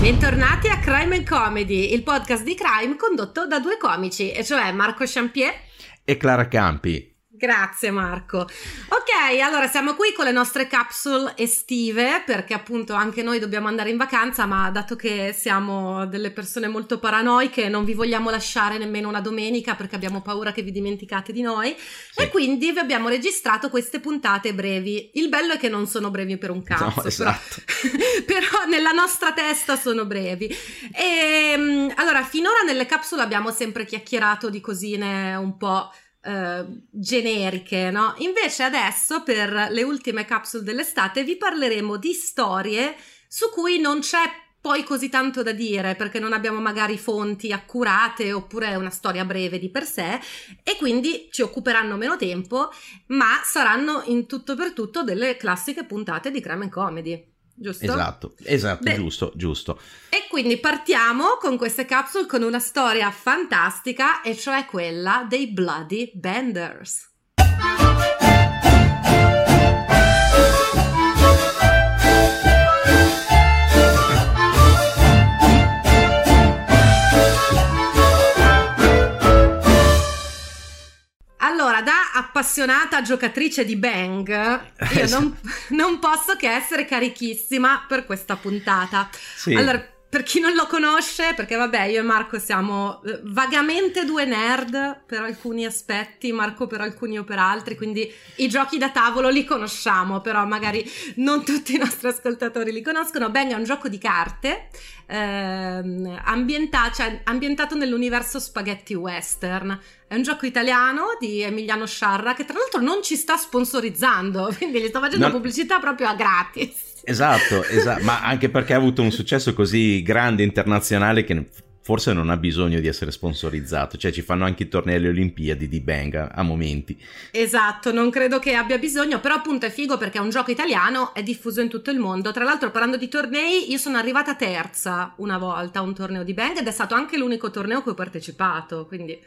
Bentornati a Crime and Comedy, il podcast di crime condotto da due comici, e cioè Marco Champier e Clara Campi. Grazie Marco. Ok, allora siamo qui con le nostre capsule estive perché appunto anche noi dobbiamo andare in vacanza, ma dato che siamo delle persone molto paranoiche non vi vogliamo lasciare nemmeno una domenica perché abbiamo paura che vi dimenticate di noi sì. e quindi vi abbiamo registrato queste puntate brevi. Il bello è che non sono brevi per un cazzo, no, esatto. però, però, nella nostra testa sono brevi. E ehm, allora finora nelle capsule abbiamo sempre chiacchierato di cosine un po' Uh, generiche, no? Invece adesso per le ultime capsule dell'estate vi parleremo di storie su cui non c'è poi così tanto da dire perché non abbiamo magari fonti accurate oppure una storia breve di per sé e quindi ci occuperanno meno tempo, ma saranno in tutto per tutto delle classiche puntate di crime and comedy giusto? Esatto, esatto, Beh, giusto, giusto. E quindi partiamo con queste capsule con una storia fantastica, e cioè quella dei Bloody Benders. Appassionata giocatrice di Bang, io non, non posso che essere carichissima per questa puntata. Sì. Allora, per chi non lo conosce, perché vabbè, io e Marco siamo eh, vagamente due nerd per alcuni aspetti, Marco per alcuni o per altri, quindi i giochi da tavolo li conosciamo, però magari non tutti i nostri ascoltatori li conoscono. Bang è un gioco di carte ehm, ambienta- cioè, ambientato nell'universo spaghetti western. È un gioco italiano di Emiliano Sciarra che tra l'altro non ci sta sponsorizzando, quindi gli sto facendo no. pubblicità proprio a gratis. Esatto, esatto, ma anche perché ha avuto un successo così grande internazionale che forse non ha bisogno di essere sponsorizzato, cioè ci fanno anche i tornei alle Olimpiadi di Bang a, a, momenti. Esatto, non credo che abbia bisogno, però appunto è figo perché è un gioco italiano, è diffuso in tutto il mondo. Tra l'altro parlando di tornei, io sono arrivata terza una volta a un torneo di Bang ed è stato anche l'unico torneo a cui ho partecipato, quindi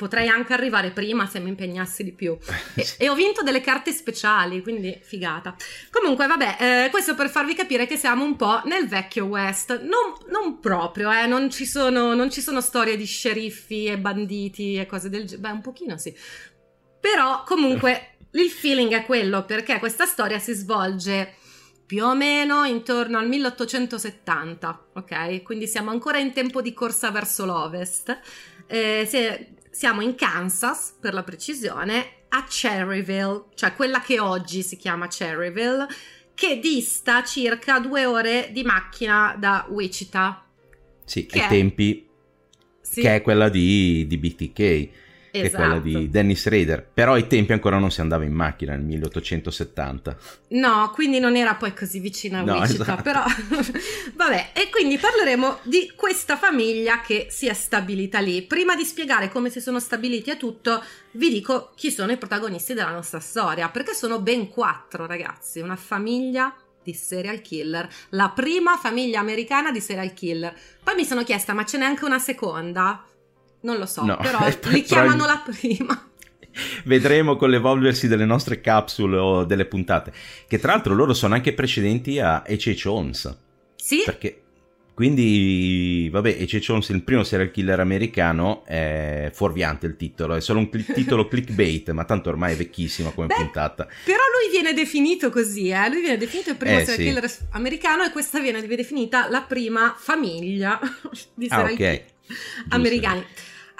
potrei anche arrivare prima se mi impegnassi di più. E, e ho vinto delle carte speciali, quindi figata. Comunque, vabbè, eh, questo per farvi capire che siamo un po' nel vecchio West. Non, non proprio, eh, non ci, sono, non ci sono storie di sceriffi e banditi e cose del genere. Beh, un pochino sì. Però, comunque, il feeling è quello, perché questa storia si svolge più o meno intorno al 1870, ok? Quindi siamo ancora in tempo di corsa verso l'ovest. Eh, se, siamo in Kansas, per la precisione, a Cherryville, cioè quella che oggi si chiama Cherryville, che dista circa due ore di macchina da Wichita. Sì, ai è... tempi sì. che è quella di, di BTK esatto. che è quella di esatto. Dennis Rader. Però ai tempi ancora non si andava in macchina nel 1870. No, quindi non era poi così vicina a no, Wichita, esatto. però vabbè, e quindi parleremo di questa famiglia che si è stabilita lì. Prima di spiegare come si sono stabiliti e tutto, vi dico chi sono i protagonisti della nostra storia, perché sono ben quattro ragazzi, una famiglia di serial killer, la prima famiglia americana di serial killer. Poi mi sono chiesta, ma ce n'è anche una seconda? Non lo so, no, però li chiamano la prima. Vedremo con l'evolversi delle nostre capsule o delle puntate. Che tra l'altro loro sono anche precedenti a H.H. Holmes. Sì. Perché quindi, vabbè, H.H. Holmes, il primo serial killer americano, è fuorviante il titolo, è solo un cl- titolo clickbait, ma tanto ormai è vecchissimo come Beh, puntata. Però lui viene definito così, eh? lui viene definito il primo eh, serial sì. killer americano e questa viene definita la prima famiglia di serial ah, okay. americani.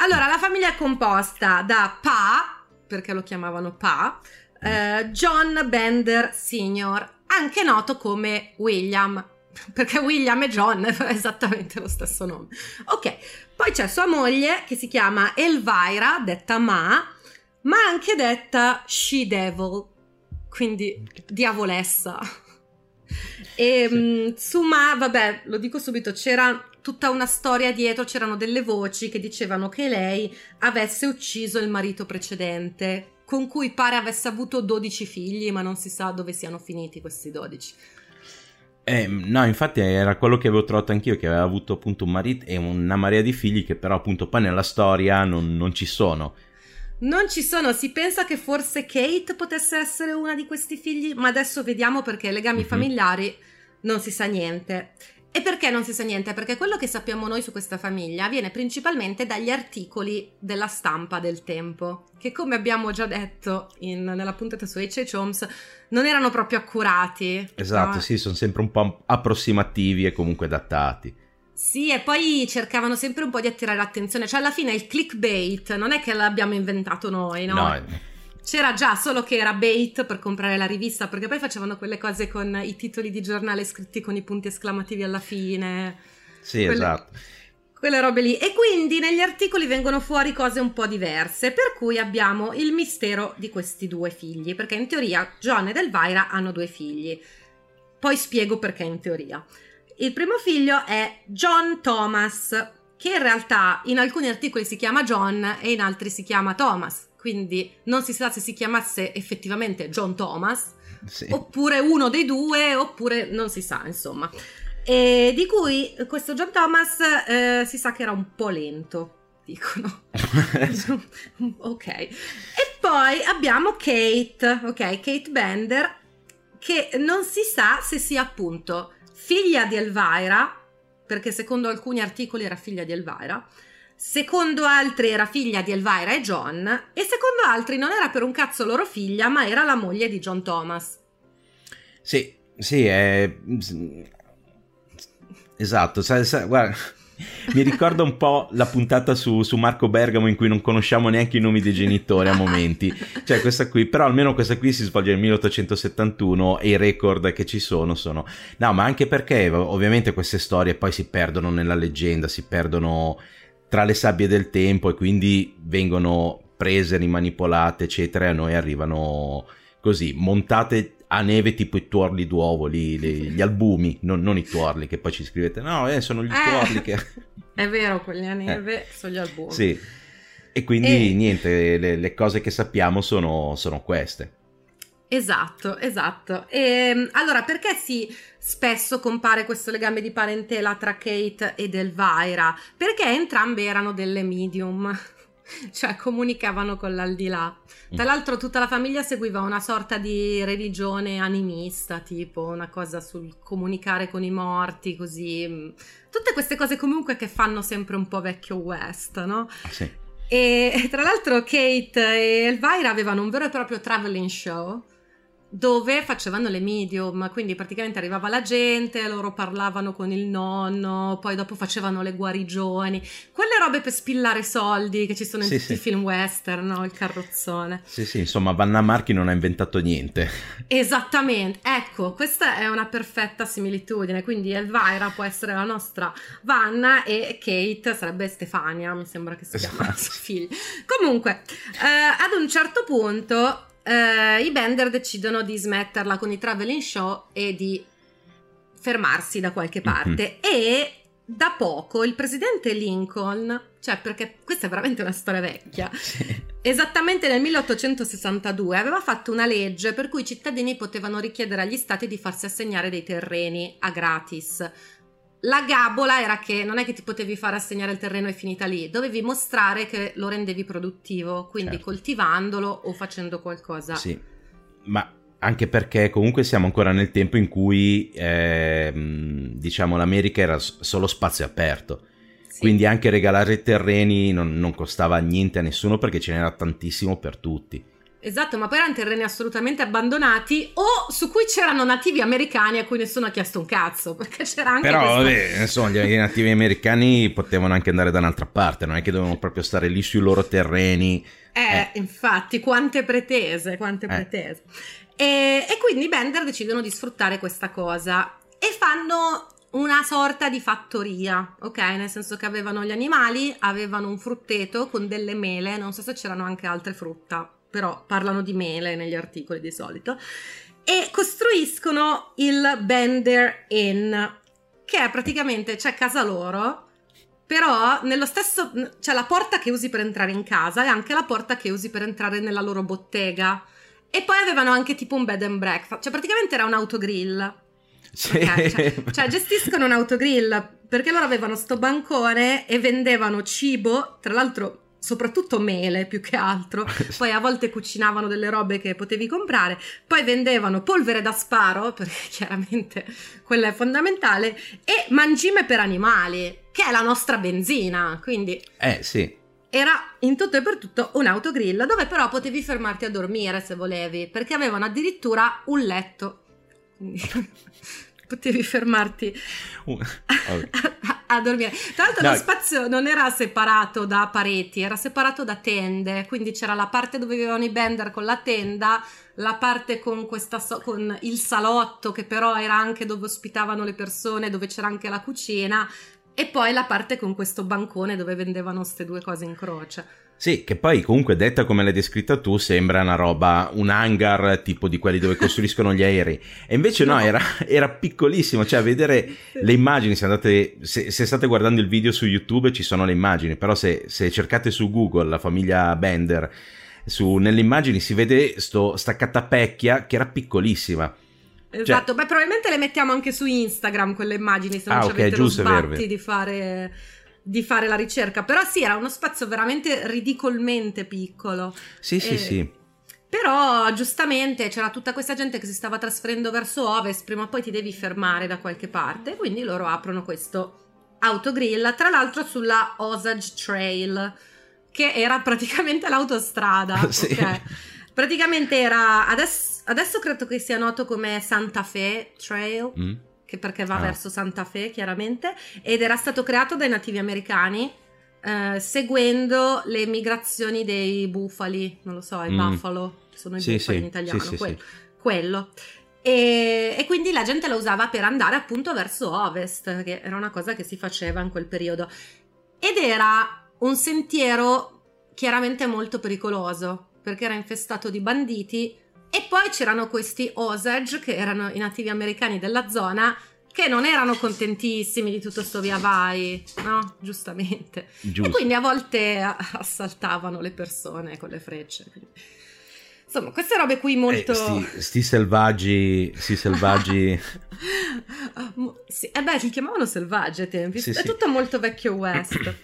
Allora, la famiglia è composta da Pa, perché lo chiamavano Pa, eh, John Bender Sr., anche noto come William, perché William e John è esattamente lo stesso nome. Ok, poi c'è sua moglie che si chiama Elvira, detta Ma, ma anche detta She Devil, quindi diavolessa. E sì. mh, su Ma, vabbè, lo dico subito, c'era tutta una storia dietro, c'erano delle voci che dicevano che lei avesse ucciso il marito precedente, con cui pare avesse avuto 12 figli, ma non si sa dove siano finiti questi 12. Eh, no, infatti era quello che avevo trovato anch'io, che aveva avuto appunto un marito e una marea di figli che però appunto poi nella storia non, non ci sono. Non ci sono, si pensa che forse Kate potesse essere una di questi figli, ma adesso vediamo perché legami mm-hmm. familiari non si sa niente. E perché non si sa niente? Perché quello che sappiamo noi su questa famiglia viene principalmente dagli articoli della stampa del tempo, che come abbiamo già detto in, nella puntata su H.H. Holmes non erano proprio accurati. Esatto, no? sì, sono sempre un po' approssimativi e comunque datati. Sì, e poi cercavano sempre un po' di attirare l'attenzione, cioè alla fine il clickbait non è che l'abbiamo inventato noi, no? No, c'era già, solo che era bait per comprare la rivista, perché poi facevano quelle cose con i titoli di giornale scritti con i punti esclamativi alla fine. Sì, quelle, esatto. Quelle robe lì. E quindi negli articoli vengono fuori cose un po' diverse, per cui abbiamo il mistero di questi due figli, perché in teoria John ed Elvira hanno due figli. Poi spiego perché in teoria. Il primo figlio è John Thomas, che in realtà in alcuni articoli si chiama John e in altri si chiama Thomas quindi non si sa se si chiamasse effettivamente John Thomas, sì. oppure uno dei due, oppure non si sa, insomma. E di cui questo John Thomas eh, si sa che era un po' lento, dicono. ok. E poi abbiamo Kate, ok, Kate Bender, che non si sa se sia appunto figlia di Elvira, perché secondo alcuni articoli era figlia di Elvira, secondo altri era figlia di Elvira e John, e secondo altri non era per un cazzo loro figlia, ma era la moglie di John Thomas. Sì, sì, è... Esatto, sa, sa, guarda, mi ricorda un po' la puntata su, su, Marco Bergamo in cui non conosciamo neanche i nomi dei genitori a momenti. Cioè, questa qui, però almeno questa qui si svolge nel 1871 e i record che ci sono sono. No, ma anche perché ovviamente queste storie poi si perdono nella leggenda, si perdono tra le sabbie del tempo e quindi vengono prese, rimanipolate, eccetera, e a noi arrivano così, montate a neve tipo i tuorli d'uovo, lì, li, gli albumi, non, non, i tuorli che poi ci scrivete, no, eh, sono gli eh, tuorli che... È vero, quelli a neve eh. sono gli albumi. Sì, e quindi e... niente, le, le, cose che sappiamo sono, sono queste. Esatto, esatto. E, ehm, allora, perché si spesso compare questo legame di parentela tra Kate ed Elvira? Perché entrambe erano delle medium, cioè comunicavano con l'aldilà. Tra mm. l'altro tutta la famiglia seguiva una sorta di religione animista, tipo una cosa sul comunicare con i morti, così. Tutte queste cose comunque che fanno sempre un po' vecchio West, no? Sì. E tra l'altro Kate e Elvira avevano un vero e proprio traveling show dove facevano le medium, quindi praticamente arrivava la gente, loro parlavano con il nonno, poi dopo facevano le guarigioni, quelle robe per spillare soldi che ci sono in sì, tutti sì. i film western, no? il carrozzone. Sì, sì, insomma, Vanna Marchi non ha inventato niente. Esattamente, ecco, questa è una perfetta similitudine, quindi Elvira può essere la nostra Vanna e Kate sarebbe Stefania, mi sembra che si esatto. chiama sua figlia. Comunque, eh, ad un certo punto eh, i Bender decidono di smetterla con i traveling show e di fermarsi da qualche mhm. parte mm-hmm. e da poco il presidente Lincoln, cioè perché questa è veramente una storia vecchia, sì. esattamente nel 1862 aveva fatto una legge per cui i cittadini potevano richiedere agli stati di farsi assegnare dei terreni a gratis la gabola era che non è che ti potevi fare assegnare il terreno e finita lì, dovevi mostrare che lo rendevi produttivo, quindi certo. coltivandolo o facendo qualcosa. Sì, ma anche perché comunque siamo ancora nel tempo in cui eh, diciamo l'America era solo spazio aperto. Sì. Quindi anche regalare terreni non, non costava niente a nessuno perché ce n'era tantissimo per tutti. Esatto, ma poi erano terreni assolutamente abbandonati o su cui c'erano nativi americani a cui nessuno ha chiesto un cazzo, perché c'era anche Però, questo... vabbè, insomma, gli nativi americani potevano anche andare da un'altra parte, non è che dovevano proprio stare lì sui loro terreni. Eh, eh. infatti, quante pretese, quante eh. pretese. E, e quindi i Bender decidono di sfruttare questa cosa e fanno una sorta di fattoria, ok? Nel senso che avevano gli animali, avevano un frutteto con delle mele, non so se c'erano anche altre frutta però parlano di mele negli articoli di solito, e costruiscono il Bender Inn, che è praticamente, c'è casa loro, però nello stesso, c'è la porta che usi per entrare in casa e anche la porta che usi per entrare nella loro bottega. E poi avevano anche tipo un bed and breakfast, cioè praticamente era un autogrill. Sì. Okay, cioè, cioè, gestiscono un autogrill perché loro avevano sto bancone e vendevano cibo, tra l'altro soprattutto mele più che altro. Poi a volte cucinavano delle robe che potevi comprare, poi vendevano polvere da sparo, perché chiaramente quella è fondamentale, e mangime per animali, che è la nostra benzina. Quindi Eh sì. era in tutto e per tutto un autogrill dove però potevi fermarti a dormire se volevi, perché avevano addirittura un letto. Quindi potevi fermarti Uh, vabbè. a dormire. Tra l'altro No. lo spazio non era separato da pareti, era separato da tende, quindi c'era la parte dove vivevano i bender con la tenda, la parte con, questa so- con il salotto che però era anche dove ospitavano le persone, dove c'era anche la cucina e poi la parte con questo bancone dove vendevano queste due cose in croce. Sì, che poi comunque detta come l'hai descritta tu sembra una roba, un hangar tipo di quelli dove costruiscono gli aerei. E invece no, No. era, era piccolissimo, cioè a vedere le immagini, se, andate, se, se state guardando il video su YouTube ci sono le immagini, però se, se cercate su Google la famiglia Bender, su, nelle immagini si vede sto, sta catapecchia che era piccolissima. Esatto, beh probabilmente le mettiamo anche su Instagram quelle immagini se non Ah, ci ok, avete giusto, lo sbatti di fare di fare la ricerca, però sì, era uno spazio veramente ridicolmente piccolo. Sì, sì, Eh, sì. Però giustamente c'era tutta questa gente che si stava trasferendo verso ovest, prima o poi ti devi fermare da qualche parte, quindi loro aprono questo autogrill, tra l'altro sulla Osage Trail, che era praticamente l'autostrada. Sì. ok? Praticamente era, adesso, adesso credo che sia noto come Santa Fe Trail, Mm? che perché va Ah. verso Santa Fe chiaramente, ed era stato creato dai nativi americani. eh, seguendo le migrazioni dei bufali, non lo so, i Mm. buffalo, sono i Sì, bufali sì, in italiano, sì, sì, quel- sì. quello. E, e quindi la gente la usava per andare appunto verso ovest, che era una cosa che si faceva in quel periodo. Ed era un sentiero chiaramente molto pericoloso, perché era infestato di banditi. E poi c'erano questi Osage, che erano i nativi americani della zona, che non erano contentissimi di tutto sto via vai, no? Giustamente. E Giusto. quindi a volte assaltavano le persone con le frecce. Insomma, queste robe qui molto... Eh, sti, sti selvaggi, sti selvaggi... Sì, eh beh, si chiamavano selvaggi ai tempi. Sì, è sì. tutto molto vecchio West.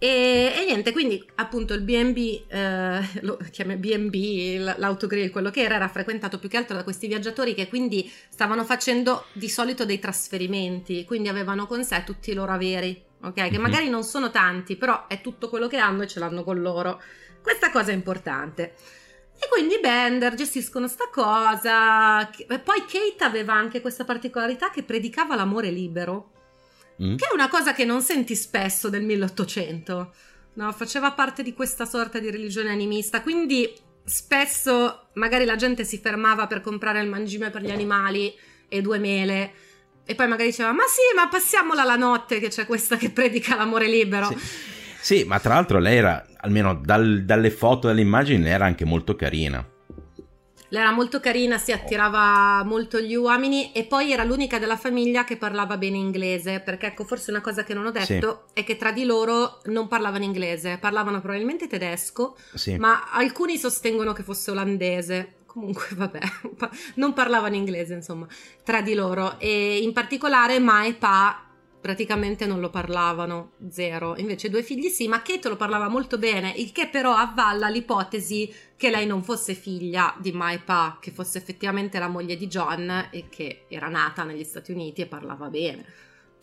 E, e niente, quindi appunto il BB, eh, lo chiama BB, l'autogrill, quello che era, era frequentato più che altro da questi viaggiatori che quindi stavano facendo di solito dei trasferimenti, quindi avevano con sé tutti i loro averi, ok? Che Mhm. magari non sono tanti, però è tutto quello che hanno e ce l'hanno con loro. Questa cosa è importante. E quindi i Bender gestiscono sta cosa. E poi Kate aveva anche questa particolarità che predicava l'amore libero, Mm? che è una cosa che non senti spesso del 1800. No, faceva parte di questa sorta di religione animista, quindi spesso magari la gente si fermava per comprare il mangime per gli animali e due mele. E poi magari diceva: Ma sì, ma passiamola la notte che c'è questa che predica l'amore libero. Sì. Sì, ma tra l'altro lei era, almeno dal- dalle foto, dalle immagini, era anche molto carina. Era molto carina, si attirava molto gli uomini e poi era l'unica della famiglia che parlava bene inglese, perché ecco, forse una cosa che non ho detto è che tra di loro non parlavano inglese, parlavano probabilmente tedesco, Sì. ma alcuni sostengono che fosse olandese. Comunque, vabbè, non parlavano inglese, insomma, tra di loro e in particolare Ma e Pa praticamente non lo parlavano, zero. Invece due figli sì, ma Kate lo parlava molto bene, il che però avvalla l'ipotesi che lei non fosse figlia di Mai Pa, che fosse effettivamente la moglie di John e che era nata negli Stati Uniti e parlava bene.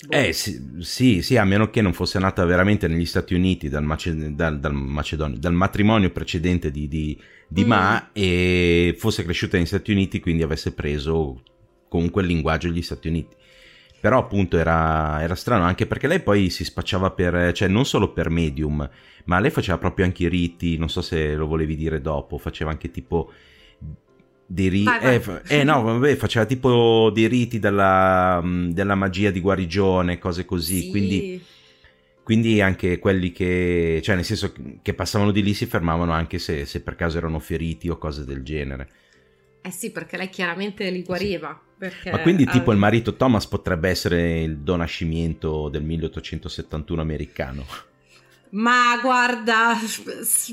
Boh. Eh sì, sì, sì, a meno che non fosse nata veramente negli Stati Uniti dal, Mace- dal- dal Macedonio- dal matrimonio precedente di, di- di Mm. Ma e fosse cresciuta negli Stati Uniti, quindi avesse preso comunque il linguaggio degli Stati Uniti. Però appunto era, era strano anche perché lei poi si spacciava per, cioè non solo per medium, ma lei faceva proprio anche i riti, non so se lo volevi dire dopo, faceva anche tipo dei riti, eh, eh, no, vabbè, faceva tipo dei riti della, della magia di guarigione, cose così, Sì. quindi, quindi anche quelli che, cioè nel senso che passavano di lì si fermavano anche se, se per caso erano feriti o cose del genere. Eh sì, perché lei chiaramente li guariva. Perché Ma quindi tipo il marito Thomas potrebbe essere il Don Nascimento del 1871 americano. Ma guarda,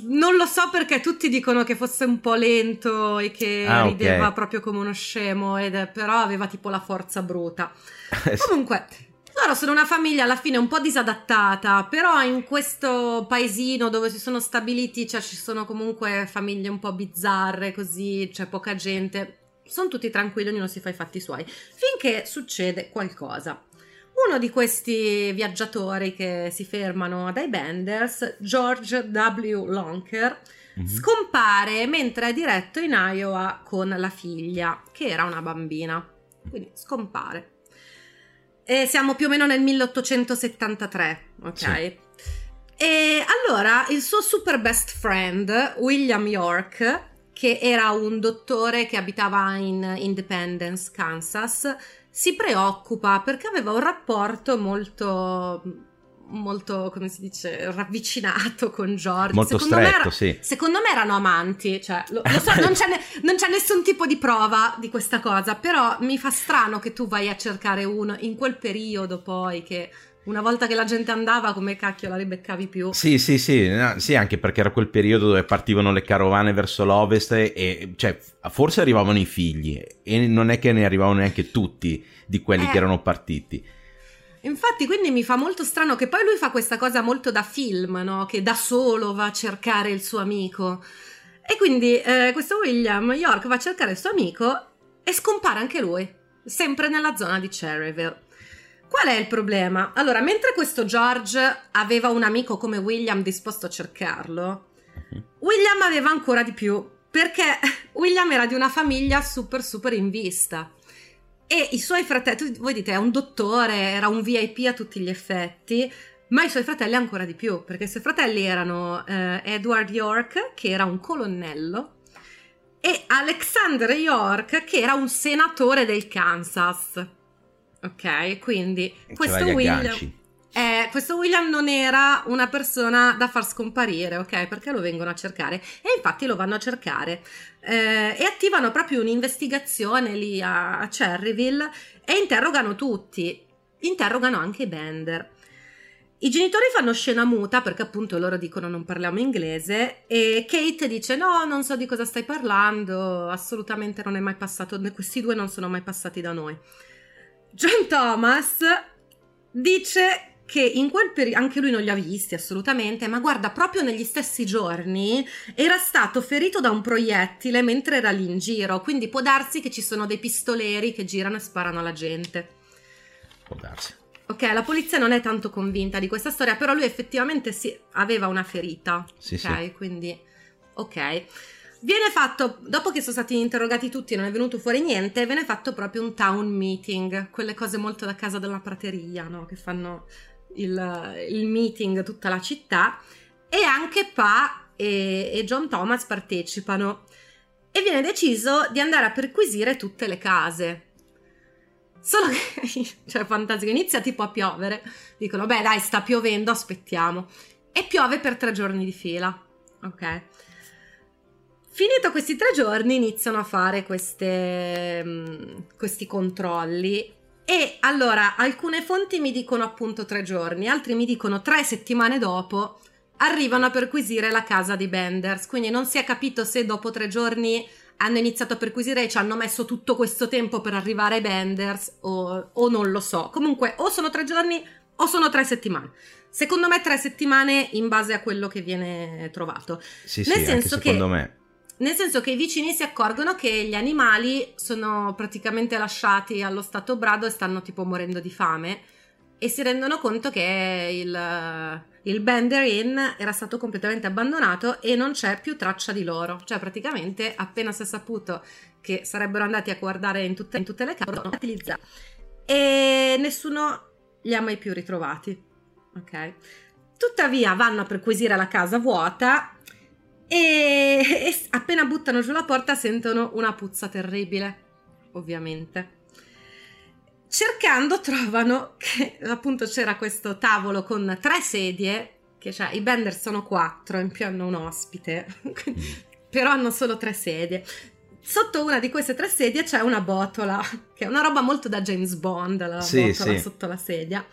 non lo so perché tutti dicono che fosse un po' lento e che Ah, rideva proprio come uno scemo, ed, però aveva tipo la forza bruta. Comunque, Loro sono una famiglia alla fine un po' disadattata, però in questo paesino dove si sono stabiliti, cioè ci sono comunque famiglie un po' bizzarre, così c'è poca gente. Sono tutti tranquilli, ognuno si fa i fatti suoi. Finché succede qualcosa. Uno di questi viaggiatori che si fermano dai Benders, George W. Lonker, mm-hmm. scompare mentre è diretto in Iowa con la figlia, che era una bambina. Quindi scompare. E siamo più o meno nel 1873, ok? Sì. E allora il suo super best friend, William York, che era un dottore che abitava in Independence, Kansas, si preoccupa perché aveva un rapporto molto molto, come si dice, ravvicinato con George. Molto secondo stretto, me era, sì. Secondo me erano amanti, cioè, lo, lo so, non, c'è ne, non, c'è nessun tipo di prova di questa cosa, però mi fa strano che tu vai a cercare uno in quel periodo poi che... Una volta che la gente andava, come cacchio la ribeccavi più? Sì, sì, sì, no, sì, anche perché era quel periodo dove partivano le carovane verso l'ovest e, cioè, forse arrivavano i figli e non è che ne arrivavano neanche tutti di quelli eh. che erano partiti. Infatti, quindi mi fa molto strano che poi lui fa questa cosa molto da film, no? Che da solo va a cercare il suo amico. E quindi eh, questo William York va a cercare il suo amico e scompare anche lui, sempre nella zona di Cherryville. Qual è il problema? Allora, mentre questo George aveva un amico come William disposto a cercarlo, mhm. William aveva ancora di più, perché William era di una famiglia super super in vista. E i suoi fratelli, voi dite, è un dottore, era un VIP a tutti gli effetti, ma i suoi fratelli ancora di più, perché i suoi fratelli erano eh, Edward York, che era un colonnello, e Alexander York, che era un senatore del Kansas. Ok, quindi questo William... Eh, questo William non era una persona da far scomparire, ok? Perché lo vengono a cercare e infatti lo vanno a cercare eh, e attivano proprio un'investigazione lì a, a Cherryville e interrogano tutti, interrogano anche i Bender. I genitori fanno scena muta perché appunto loro dicono non parliamo inglese e Kate dice no, non so di cosa stai parlando, assolutamente non è mai passato, questi due non sono mai passati da noi. John Thomas dice che in quel periodo anche lui non li ha visti assolutamente, ma guarda, proprio negli stessi giorni era stato ferito da un proiettile mentre era lì in giro, quindi può darsi che ci sono dei pistoleri che girano e sparano alla gente. Può darsi. Ok, la polizia non è tanto convinta di questa storia, però lui effettivamente sì, aveva una ferita. Sì, ok, sì. quindi ok. Viene fatto, dopo che sono stati interrogati tutti e non è venuto fuori niente, viene fatto proprio un town meeting, quelle cose molto da casa della prateria, no? Che fanno il, il meeting tutta la città e anche Pa e, e John Thomas partecipano e viene deciso di andare a perquisire tutte le case. Solo che, cioè, fantastico, inizia tipo a piovere. Dicono, beh, dai, sta piovendo, aspettiamo. E piove per tre giorni di fila. Ok. Finito questi tre giorni, iniziano a fare queste, mm, questi controlli e allora, alcune fonti mi dicono appunto tre giorni, altri mi dicono tre settimane dopo arrivano a perquisire la casa di Benders. Quindi non si è capito se dopo tre giorni hanno iniziato a perquisire e ci hanno messo tutto questo tempo per arrivare ai Benders o, o non lo so. Comunque, o sono tre giorni o sono tre settimane. Secondo me tre settimane in base a quello che viene trovato. Sì, Nel sì, senso che secondo me nel senso che i vicini si accorgono che gli animali sono praticamente lasciati allo stato brado e stanno tipo morendo di fame e si rendono conto che il, il Bender Inn era stato completamente abbandonato e non c'è più traccia di loro. Cioè praticamente appena si è saputo che sarebbero andati a guardare in tutte, in tutte le case, utilizzati. E nessuno li ha mai più ritrovati. Ok? Tuttavia vanno a perquisire la casa vuota e, e appena buttano giù la porta sentono una puzza terribile, ovviamente. Cercando trovano che appunto c'era questo tavolo con tre sedie, che cioè i Bender sono quattro, in più hanno un ospite, però hanno solo tre sedie. Sotto una di queste tre sedie c'è una botola, che è una roba molto da James Bond, la sì, botola sì. sotto la sedia.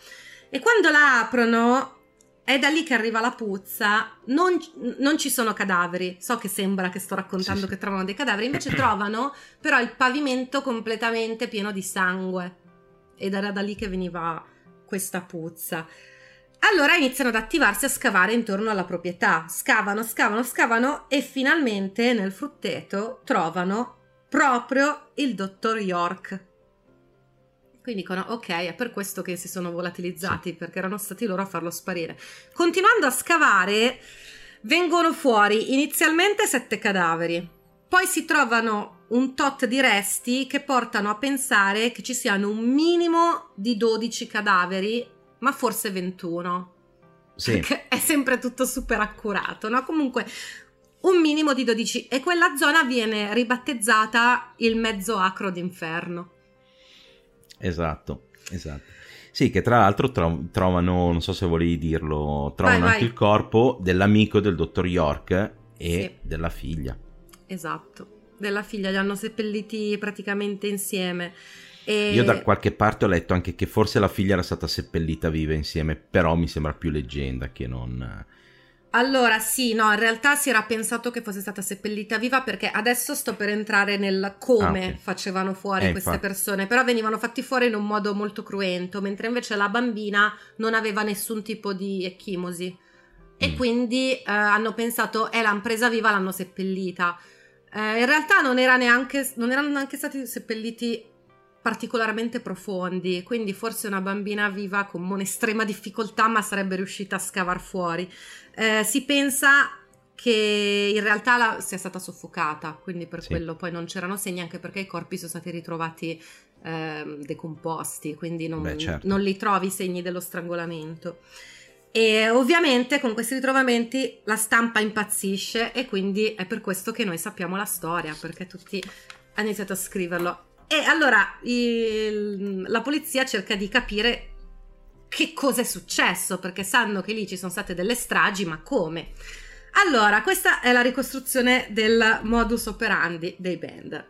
E quando la aprono è da lì che arriva la puzza. Non, non, ci sono cadaveri. So che sembra che sto raccontando sì, che trovano dei cadaveri, invece trovano però il pavimento completamente pieno di sangue. Ed era da lì che veniva questa puzza. Allora iniziano ad attivarsi a scavare intorno alla proprietà. Scavano, scavano, scavano e finalmente nel frutteto trovano proprio il dottor York. Quindi dicono, ok, è per questo che si sono volatilizzati, sì. perché erano stati loro a farlo sparire. Continuando a scavare, vengono fuori inizialmente sette cadaveri, poi si trovano un tot di resti che portano a pensare che ci siano un minimo di 12 cadaveri ma forse 21. Sì. Perché è sempre tutto super accurato, no? Comunque un minimo di 12 e quella zona viene ribattezzata il mezzo acro d'inferno. Esatto, esatto. Sì, che tra l'altro tro- trovano, non so se volevi dirlo, trovano vai, anche vai. il corpo dell'amico del dottor York e sì. della figlia. Esatto, della figlia, li hanno seppelliti praticamente insieme. E... Io da qualche parte ho letto anche che forse la figlia era stata seppellita viva insieme, però mi sembra più leggenda che non... Allora, sì, no, in realtà si era pensato che fosse stata seppellita viva perché adesso sto per entrare nel come ah, okay. facevano fuori eh, queste infatti. persone, però venivano fatti fuori in un modo molto cruento, mentre invece la bambina non aveva nessun tipo di ecchimosi. E mm. quindi eh, hanno pensato, eh, l'hanno presa viva, l'hanno seppellita. Eh, in realtà non, era neanche, non erano neanche stati seppelliti particolarmente profondi, quindi forse una bambina viva con un'estrema difficoltà ma sarebbe riuscita a scavar fuori. Eh, si pensa che in realtà la, sia stata soffocata, quindi per sì. quello poi non c'erano segni, anche perché i corpi sono stati ritrovati eh, decomposti, quindi non, Beh, certo. non li trovi segni dello strangolamento. E ovviamente con questi ritrovamenti la stampa impazzisce e quindi è per questo che noi sappiamo la storia, perché tutti hanno iniziato a scriverlo. E allora il, la polizia cerca di capire che cosa è successo, perché sanno che lì ci sono state delle stragi, ma come? Allora, questa è la ricostruzione del modus operandi dei band.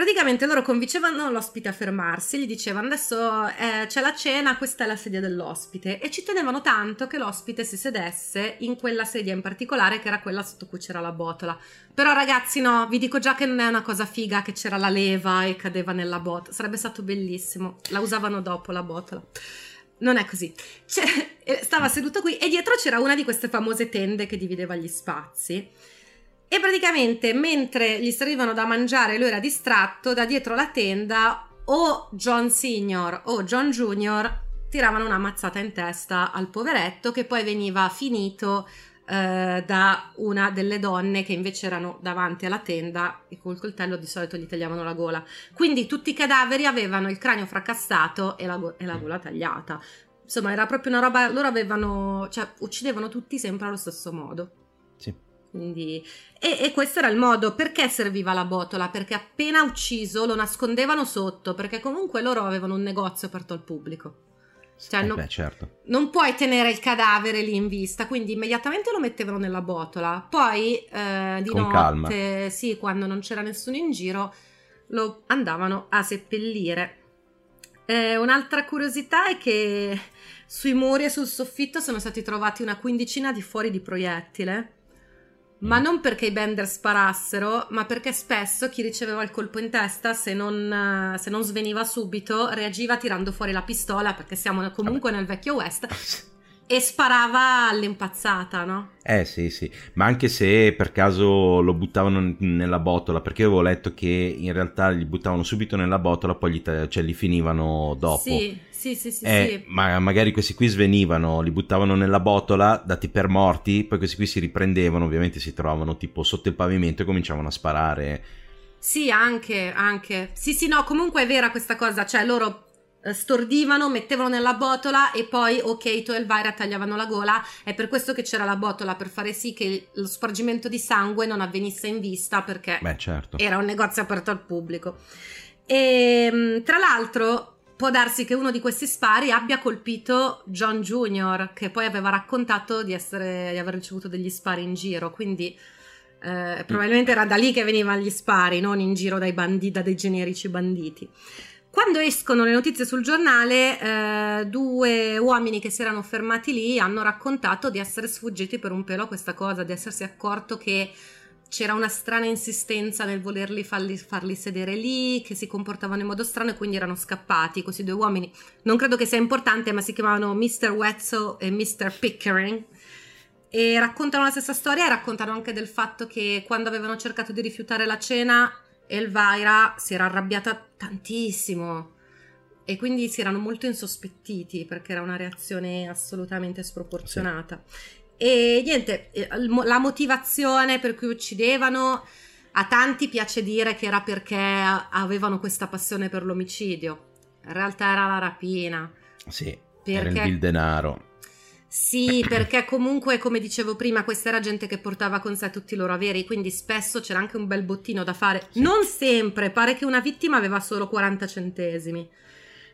Praticamente loro convincevano l'ospite a fermarsi, gli dicevano adesso eh, c'è la cena, questa è la sedia dell'ospite e ci tenevano tanto che l'ospite si sedesse in quella sedia in particolare che era quella sotto cui c'era la botola. Però ragazzi no, vi dico già che non è una cosa figa che c'era la leva e cadeva nella botola, sarebbe stato bellissimo, la usavano dopo la botola. Non è così. Cioè, stava seduto qui e dietro c'era una di queste famose tende che divideva gli spazi e praticamente mentre gli servivano da mangiare lui era distratto, da dietro la tenda o John Senior o John Junior tiravano una mazzata in testa al poveretto che poi veniva finito eh, da una delle donne che invece erano davanti alla tenda e col coltello di solito gli tagliavano la gola. Quindi tutti i cadaveri avevano il cranio fracassato e la, go- e la gola tagliata. Insomma, era proprio una roba. Loro avevano. cioè, uccidevano tutti sempre allo stesso modo. Quindi, e, e, questo era il modo. Perché serviva la botola? Perché appena ucciso lo nascondevano sotto, perché comunque loro avevano un negozio aperto al pubblico. Cioè, eh non, beh, certo. non, puoi tenere il cadavere lì in vista, quindi immediatamente lo mettevano nella botola. Poi eh, di Con notte, calma. sì, quando non c'era nessuno in giro, lo andavano a seppellire. Eh, un'altra curiosità è che sui muri e sul soffitto sono stati trovati una quindicina di fuori di proiettile ma non perché i bender sparassero, ma perché spesso chi riceveva il colpo in testa, se non, se non sveniva subito, reagiva tirando fuori la pistola, perché siamo comunque nel vecchio West, e sparava all'impazzata, no? Eh sì, sì, ma anche se per caso lo buttavano nella botola, perché avevo letto che in realtà li buttavano subito nella botola, poi li, cioè, li finivano dopo. Sì sì, sì, sì, eh, sì. Ma magari questi qui svenivano, li buttavano nella botola, dati per morti, poi questi qui si riprendevano, ovviamente si trovavano tipo sotto il pavimento e cominciavano a sparare. Sì, anche, anche. Sì, sì, no, comunque è vera questa cosa, cioè loro eh, stordivano, mettevano nella botola e poi ok, tu e Elvira tagliavano la gola. È per questo che c'era la botola, per fare sì che lo spargimento di sangue non avvenisse in vista perché Beh, certo. era un negozio aperto al pubblico. E ehm, tra l'altro può darsi che uno di questi spari abbia colpito John Jr., che poi aveva raccontato di, essere, di aver ricevuto degli spari in giro, quindi eh, probabilmente era da lì che venivano gli spari, non in giro dai banditi, da dei generici banditi. Quando escono le notizie sul giornale, eh, due uomini che si erano fermati lì hanno raccontato di essere sfuggiti per un pelo a questa cosa, di essersi accorto che c'era una strana insistenza nel volerli farli, farli, sedere lì, che si comportavano in modo strano e quindi erano scappati. Questi due uomini, non credo che sia importante, ma si chiamavano Mr. Wetzel e Mr. Pickering. E raccontano la stessa storia e raccontano anche del fatto che quando avevano cercato di rifiutare la cena, Elvira si era arrabbiata tantissimo e quindi si erano molto insospettiti perché era una reazione assolutamente sproporzionata. Sì. E niente, eh, la motivazione per cui uccidevano, a tanti piace dire che era perché avevano questa passione per l'omicidio. In realtà era la rapina. Sì, perché... era il denaro. Sì, perché comunque, come dicevo prima, questa era gente che portava con sé tutti i loro averi, quindi spesso c'era anche un bel bottino da fare. Sì. Non sempre, pare che una vittima aveva solo 40 centesimi.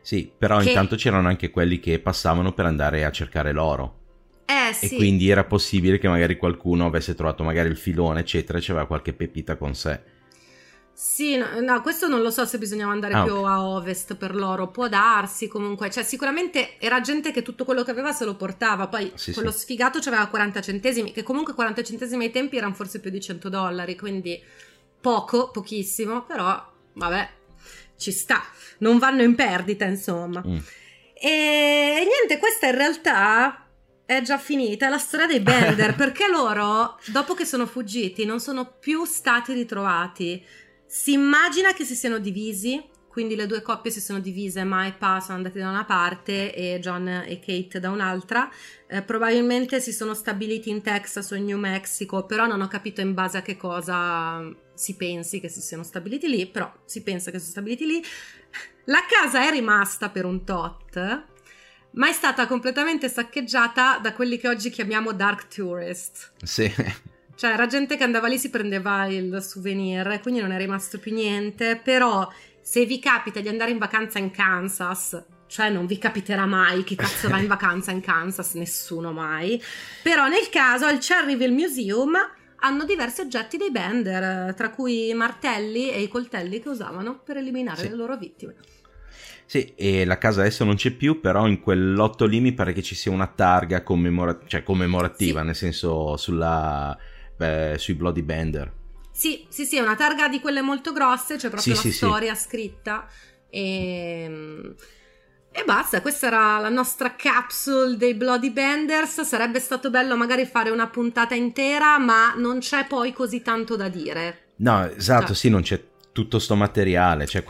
Sì, però che... intanto c'erano anche quelli che passavano per andare a cercare l'oro. Eh, sì. E quindi era possibile che magari qualcuno avesse trovato magari il filone, eccetera, e c'aveva qualche pepita con sé. Sì, no, no, questo non lo so se bisognava andare ah, più okay. a ovest per loro, può darsi comunque, cioè sicuramente era gente che tutto quello che aveva se lo portava, poi sì, quello sì. sfigato aveva 40 centesimi, che comunque 40 centesimi ai tempi erano forse più di 100 dollari, quindi poco, pochissimo, però vabbè, ci sta, non vanno in perdita insomma. Mm. E niente, questa in realtà è già finita la storia dei Bender perché loro, dopo che sono fuggiti, non sono più stati ritrovati. Si immagina che si siano divisi, quindi le due coppie si sono divise, Ma e Pa sono andati da una parte e John e Kate da un'altra. Eh, probabilmente si sono stabiliti in Texas o in New Mexico, però non ho capito in base a che cosa si pensi che si siano stabiliti lì, però si pensa che si siano stabiliti lì. La casa è rimasta per un tot ma è stata completamente saccheggiata da quelli che oggi chiamiamo dark tourist. Sì. Cioè, era gente che andava lì, si prendeva il souvenir, quindi non è rimasto più niente. Però, se vi capita di andare in vacanza in Kansas, cioè non vi capiterà mai chi cazzo va in vacanza in Kansas, nessuno mai. Però nel caso al Cherryville Museum hanno diversi oggetti dei Bender, tra cui i martelli e i coltelli che usavano per eliminare sì. le loro vittime. Sì, e la casa adesso non c'è più, però in quel lotto lì mi pare che ci sia una targa commemora- cioè commemorativa, sì. nel senso sulla, beh, sui Bloody Bender. Sì, sì, sì, è una targa di quelle molto grosse, c'è proprio sì, la sì, storia scritta. E... Ehm, e basta, questa era la nostra capsule dei Bloody Benders. Sarebbe stato bello magari fare una puntata intera, ma non c'è poi così tanto da dire. No, esatto, cioè. sì, non c'è tutto sto materiale, cioè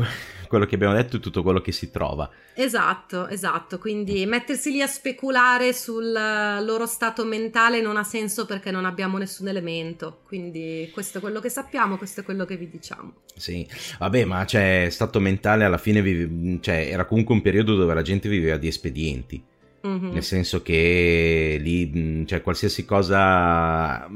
quello che abbiamo detto è tutto quello che si trova. Esatto, esatto, quindi mettersi lì a speculare sul loro stato mentale non ha senso perché non abbiamo nessun elemento, quindi questo è quello che sappiamo, questo è quello che vi diciamo. Sì, vabbè, ma c'è stato mentale alla fine, vive, cioè era comunque un periodo dove la gente viveva di espedienti. Mm-hmm. Nel senso che lì, cioè, qualsiasi cosa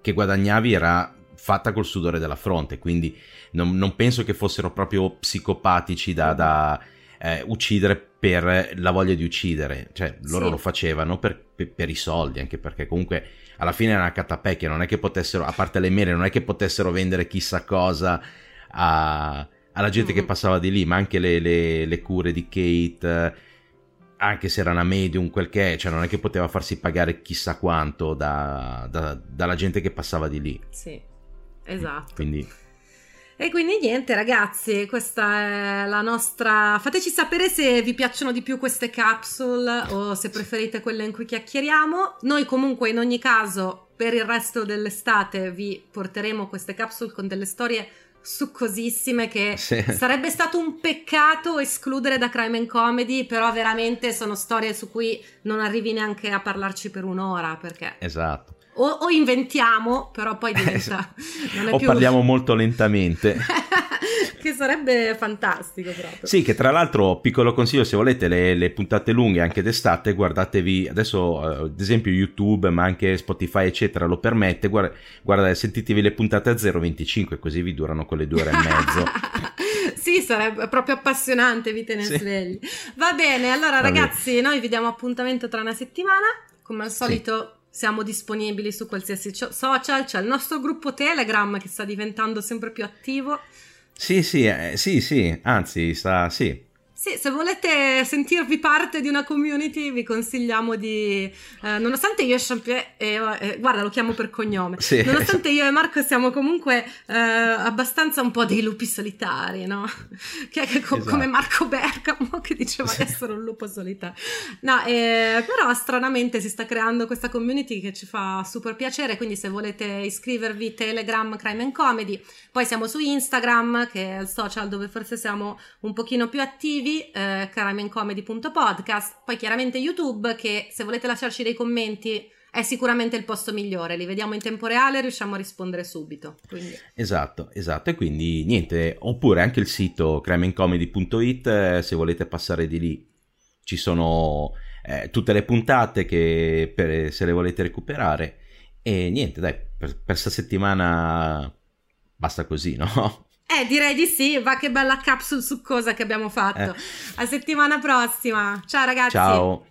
che guadagnavi era fatta col sudore della fronte, quindi non, non penso che fossero proprio psicopatici da, da eh, uccidere per la voglia di uccidere, cioè loro sì. lo facevano per, per, per, i soldi, anche perché comunque alla fine era una catapecchia, non è che potessero, a parte le mele, non è che potessero vendere chissà cosa a, alla gente mm. che passava di lì, ma anche le, le, le cure di Kate anche se era una medium, quel che è, cioè non è che poteva farsi pagare chissà quanto da, da, dalla gente che passava di lì. Sì, esatto. Quindi e quindi niente ragazzi, questa è la nostra... Fateci sapere se vi piacciono di più queste capsule o se preferite quelle in cui chiacchieriamo. Noi comunque in ogni caso per il resto dell'estate vi porteremo queste capsule con delle storie succosissime che sì. sarebbe stato un peccato escludere da Crime and Comedy, però veramente sono storie su cui non arrivi neanche a parlarci per un'ora perché... Esatto. O, o, inventiamo, però poi diventa... o più... parliamo molto lentamente. che sarebbe fantastico proprio. Sì, che tra l'altro, piccolo consiglio, se volete le, le puntate lunghe anche d'estate, guardatevi, adesso uh, ad esempio YouTube, ma anche Spotify eccetera lo permette, guarda, guarda sentitevi le puntate a 0,25 così vi durano quelle due ore e mezzo. sì, sarebbe proprio appassionante, vi tenete sì. svegli. Va bene, allora Va ragazzi, bene. noi vi diamo appuntamento tra una settimana, come al solito... Sì siamo disponibili su qualsiasi social, c'è il nostro gruppo Telegram che sta diventando sempre più attivo. Sì, sì, eh, sì, sì, anzi, sta, sì. Sì, se volete sentirvi parte di una community vi consigliamo di, eh, nonostante io e Champier, eh, eh, guarda lo chiamo per cognome, sì. nonostante io e Marco siamo comunque eh, abbastanza un po' dei lupi solitari, no? che è co- esatto. come Marco Bergamo che diceva di essere un lupo solitario. No, eh, però stranamente si sta creando questa community che ci fa super piacere, quindi se volete iscrivervi Telegram Crime and Comedy, poi siamo su Instagram che è il social dove forse siamo un pochino più attivi attivi, eh, caramencomedy.podcast, poi chiaramente YouTube che se volete lasciarci dei commenti è sicuramente il posto migliore, li vediamo in tempo reale e riusciamo a rispondere subito. Quindi. Esatto, esatto, e quindi niente, oppure anche il sito crimeandcomedy.it eh, se volete passare di lì ci sono eh, tutte le puntate che per, se le volete recuperare e niente, dai, per, per sta settimana basta così, no? Eh, direi di sì. Va che bella capsule succosa che abbiamo fatto. Eh. A settimana prossima. Ciao ragazzi. Ciao.